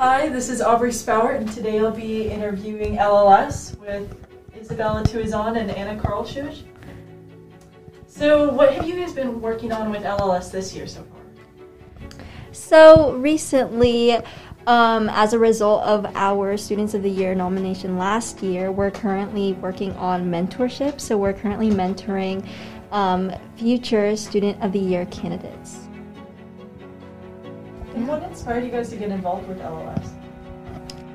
Hi, this is Aubrey Spowert, and today I'll be interviewing LLS with Isabella Tuazon and Anna Karlschuh. So, what have you guys been working on with LLS this year so far? So, recently, um, as a result of our Students of the Year nomination last year, we're currently working on mentorship. So, we're currently mentoring um, future Student of the Year candidates. And what inspired you guys to get involved with LLS?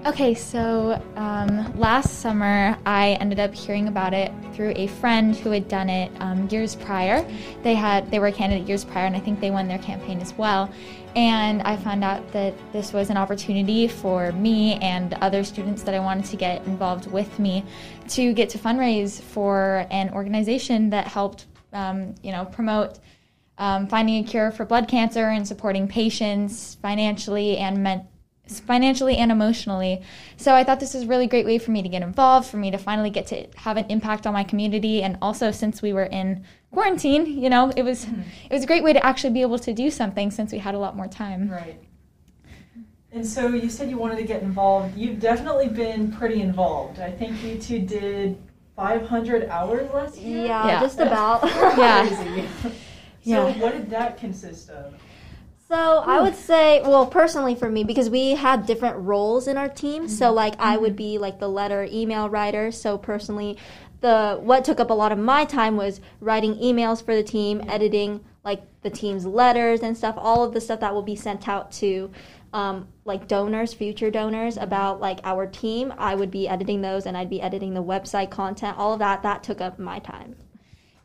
Okay, so um, last summer I ended up hearing about it through a friend who had done it um, years prior. They had they were a candidate years prior, and I think they won their campaign as well. And I found out that this was an opportunity for me and other students that I wanted to get involved with me to get to fundraise for an organization that helped, um, you know, promote. Um, finding a cure for blood cancer and supporting patients financially and meant financially and emotionally. So I thought this was a really great way for me to get involved, for me to finally get to have an impact on my community and also since we were in quarantine, you know, it was mm-hmm. it was a great way to actually be able to do something since we had a lot more time. Right. And so you said you wanted to get involved. You've definitely been pretty involved. I think you two did 500 hours last year. Yeah, yeah. just about. yeah. so yeah. what did that consist of? So I would say, well, personally for me, because we had different roles in our team. Mm-hmm. So like I would mm-hmm. be like the letter email writer. So personally, the what took up a lot of my time was writing emails for the team, editing like the team's letters and stuff. All of the stuff that will be sent out to um, like donors, future donors about like our team. I would be editing those, and I'd be editing the website content. All of that that took up my time.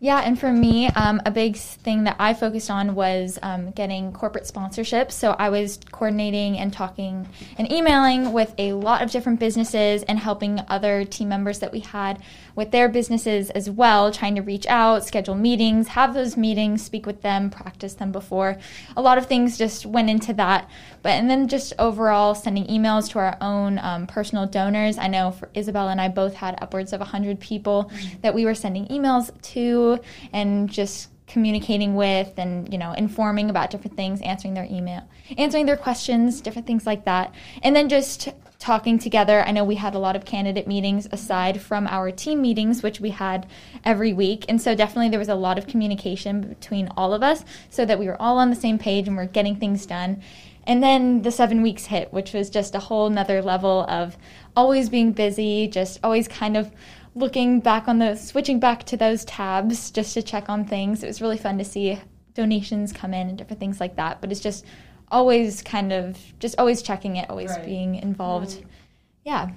Yeah, and for me, um, a big thing that I focused on was um, getting corporate sponsorships. So I was coordinating and talking and emailing with a lot of different businesses and helping other team members that we had with their businesses as well, trying to reach out, schedule meetings, have those meetings, speak with them, practice them before. A lot of things just went into that. But and then just overall sending emails to our own um, personal donors. I know for Isabella and I both had upwards of 100 people mm-hmm. that we were sending emails to and just communicating with and you know informing about different things answering their email answering their questions different things like that and then just talking together i know we had a lot of candidate meetings aside from our team meetings which we had every week and so definitely there was a lot of communication between all of us so that we were all on the same page and we're getting things done and then the seven weeks hit which was just a whole nother level of always being busy just always kind of looking back on the switching back to those tabs just to check on things. It was really fun to see donations come in and different things like that. But it's just always kind of just always checking it, always right. being involved. Mm-hmm. Yeah.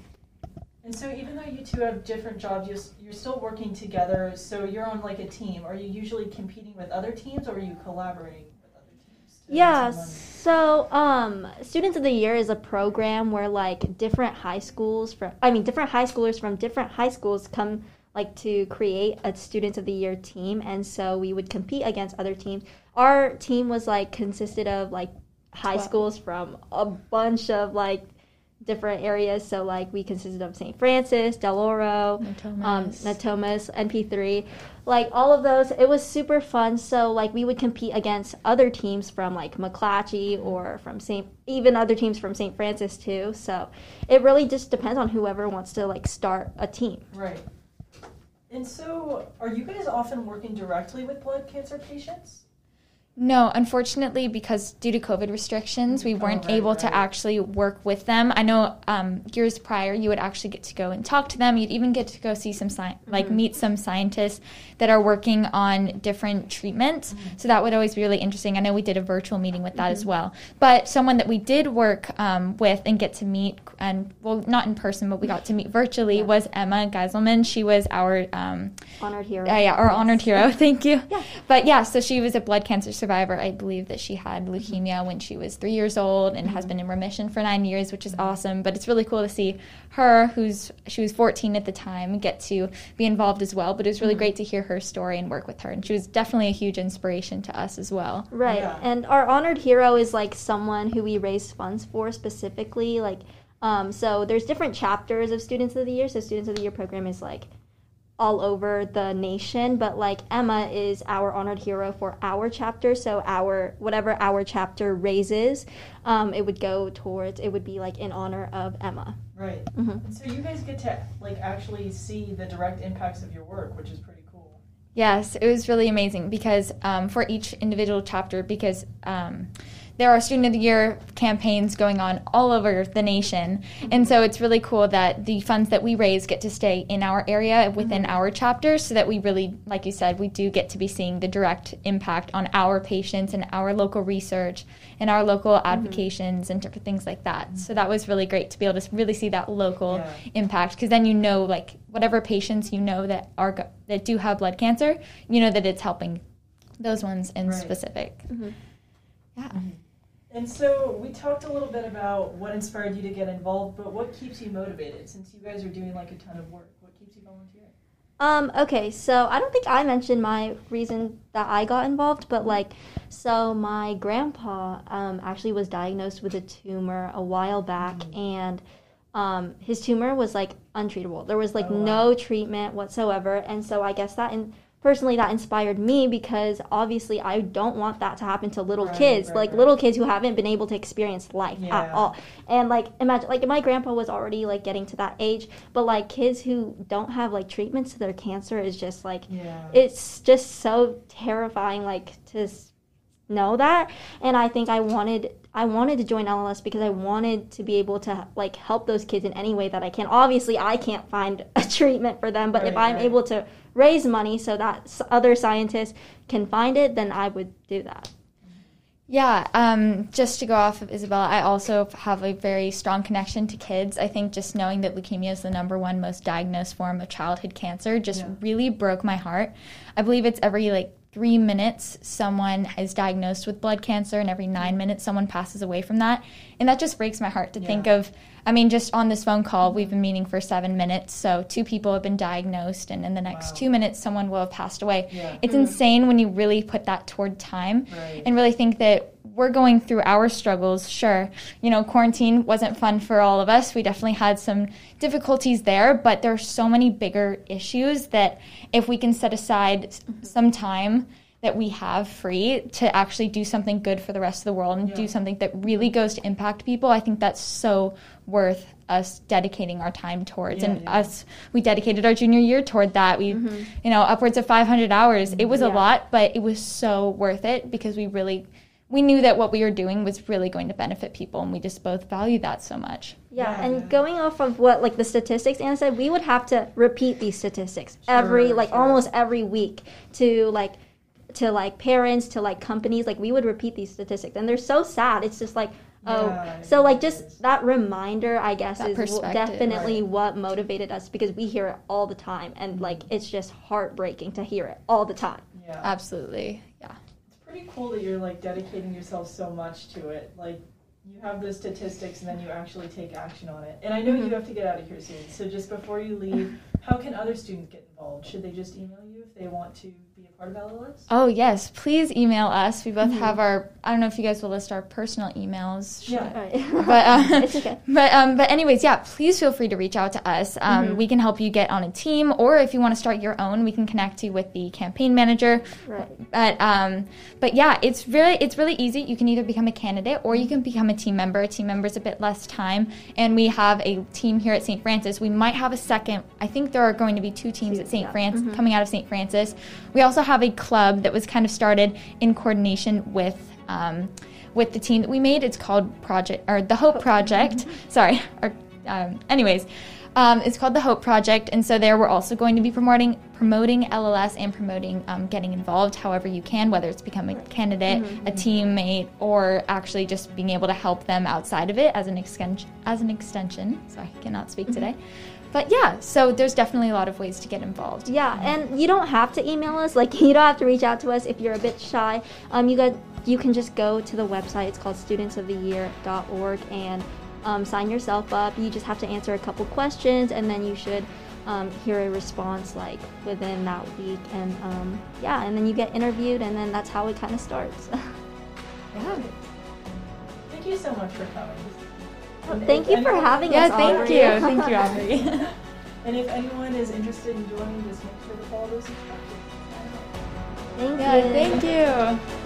And so, even though you two have different jobs, you're, you're still working together. So, you're on like a team. Are you usually competing with other teams or are you collaborating? With other teams? Yeah, so um, Students of the Year is a program where like different high schools from I mean different high schoolers from different high schools come like to create a Students of the Year team, and so we would compete against other teams. Our team was like consisted of like high schools from a bunch of like different areas. So like we consisted of St. Francis, Del Oro, Natomas. Um, Natomas, NP3, like all of those. It was super fun. So like we would compete against other teams from like McClatchy or from St. even other teams from St. Francis too. So it really just depends on whoever wants to like start a team. Right. And so, are you guys often working directly with blood cancer patients? No, unfortunately, because due to COVID restrictions, we weren't oh, right, able right. to actually work with them. I know um, years prior, you would actually get to go and talk to them. You'd even get to go see some sci- mm-hmm. like meet some scientists that are working on different treatments. Mm-hmm. So that would always be really interesting. I know we did a virtual meeting with that mm-hmm. as well. But someone that we did work um, with and get to meet, and well, not in person, but we got to meet virtually, yeah. was Emma Geiselman. She was our um, honored hero. Uh, yeah, our yes. honored hero. Thank you. yeah. But yeah, so she was a blood cancer survivor. I believe that she had leukemia when she was three years old and mm-hmm. has been in remission for nine years, which is awesome. But it's really cool to see her, who's she was 14 at the time, get to be involved as well. But it was really mm-hmm. great to hear her story and work with her. And she was definitely a huge inspiration to us as well. Right. Yeah. And our honored hero is like someone who we raise funds for specifically. Like, um, so there's different chapters of Students of the Year. So Students of the Year program is like all over the nation, but like Emma is our honored hero for our chapter. So our whatever our chapter raises, um, it would go towards. It would be like in honor of Emma. Right. Mhm. So you guys get to like actually see the direct impacts of your work, which is pretty cool. Yes, it was really amazing because um, for each individual chapter, because um, there are Student of the Year campaigns going on all over the nation. And so it's really cool that the funds that we raise get to stay in our area within mm-hmm. our chapter so that we really, like you said, we do get to be seeing the direct impact on our patients and our local research and our local mm-hmm. advocations and different things like that. So that was really great to be able to really see that local Yeah. impact because then you know like whatever patients you know that are go- that do have blood cancer you know that it's helping those ones in Right. specific Mhm. yeah mm-hmm. And so we talked a little bit about what inspired you to get involved, but what keeps you motivated since you guys are doing like a ton of work? What keeps you volunteering? Um, okay, so I don't think I mentioned my reason that I got involved, but like, so my grandpa um, actually was diagnosed with a tumor a while back, and um, his tumor was like untreatable. There was like Oh, wow. no treatment whatsoever, and so I guess that in, personally that inspired me because obviously I don't want that to happen to little Right, kids, right, like right. little kids who haven't been able to experience life at all. And like imagine like my grandpa was already like getting to that age, but like kids who don't have like treatments to their cancer is just like Yeah. it's just so terrifying like to know that. And i think i wanted i wanted to join lls because i wanted to be able to like help those kids in any way that i can. Obviously i can't find a treatment for them but if i'm right. able to raise money so that other scientists can find it then i would do that. Yeah um, just to go off of isabella i also have a very strong connection to kids. I think just knowing that leukemia is the number one most diagnosed form of childhood cancer just Yeah. really broke my heart. I believe it's every like three minutes someone is diagnosed with blood cancer and every nine minutes someone passes away from that and that just breaks my heart to think of i mean just on this phone call we've been meeting for seven minutes so two people have been diagnosed and in the next Wow. two minutes someone will have passed away Yeah. it's hmm. insane when you really put that toward time Right. and really think that we're going through our struggles. Sure, you know, quarantine wasn't fun for all of us. We definitely had some difficulties there, but there are so many bigger issues that if we can set aside mm-hmm. some time that we have free to actually do something good for the rest of the world and Yeah. do something that really goes to impact people, I think that's so worth us dedicating our time towards. Yeah, and yeah. us, we dedicated our junior year toward that. We, mm-hmm. you know, upwards of 500 hours. It was a lot, but it was so worth it because we really we knew that what we were doing was really going to benefit people and we just both value that so much Yeah, Yeah, and going off of what like the statistics Anna said, we would have to repeat these statistics every like sure. almost every week to like to like parents to like companies like we would repeat these statistics and they're so sad. It's just like oh Yeah, so like just that reminder I guess That is w- perspective, definitely right. what motivated us because we hear it all the time and like it's just heartbreaking to hear it all the time. yeah. absolutely yeah It's pretty cool that you're like dedicating yourself so much to it. Like you have the statistics and then you actually take action on it. And I know Mhm. you have to get out of here soon. So just before you leave, how can other students get involved? Should they just email you if they want to be a part of LLS? oh yes please email us we both Mhm. have our i don't know if you guys will list our personal emails Yeah. All right. But, uh, it's okay. But um, but anyways, yeah. Please feel free to reach out to us. Um, Mhm. We can help you get on a team, or if you want to start your own, we can connect you with the campaign manager. Right. But um, but yeah, it's really it's really easy. You can either become a candidate or you can become a team member. A team member is a bit less time, and we have a team here at St. Francis. We might have a second. I think there are going to be two teams Two, at St. yeah. Francis Mhm. coming out of St. Francis. We also have a club that was kind of started in coordination with. Um, with the team that we made, it's called Project or the Hope Project. Sorry, or um, anyways, um, it's called the Hope Project, and so there we're also going to be promoting promoting LLS and promoting um, getting involved however you can, whether it's becoming a candidate, a teammate, or actually just being able to help them outside of it as an extension. As an extension, sorry, I cannot speak today. But yeah, so there's definitely a lot of ways to get involved. Yeah, and you don't have to email us. Like you don't have to reach out to us if you're a bit shy. Um, you got you can just go to the website. It's called studentsoftheyear.org and um, sign yourself up. You just have to answer a couple questions, and then you should um, hear a response like within that week. And um, yeah, and then you get interviewed, and then that's how it kind of starts. Yeah. Thank you so much for coming. Thank you for having Yeah, us. thank Aubrey. you, thank you, Aubrey. And if anyone is interested in joining, just make sure to follow those instructions. Thank Yeah, you. thank you.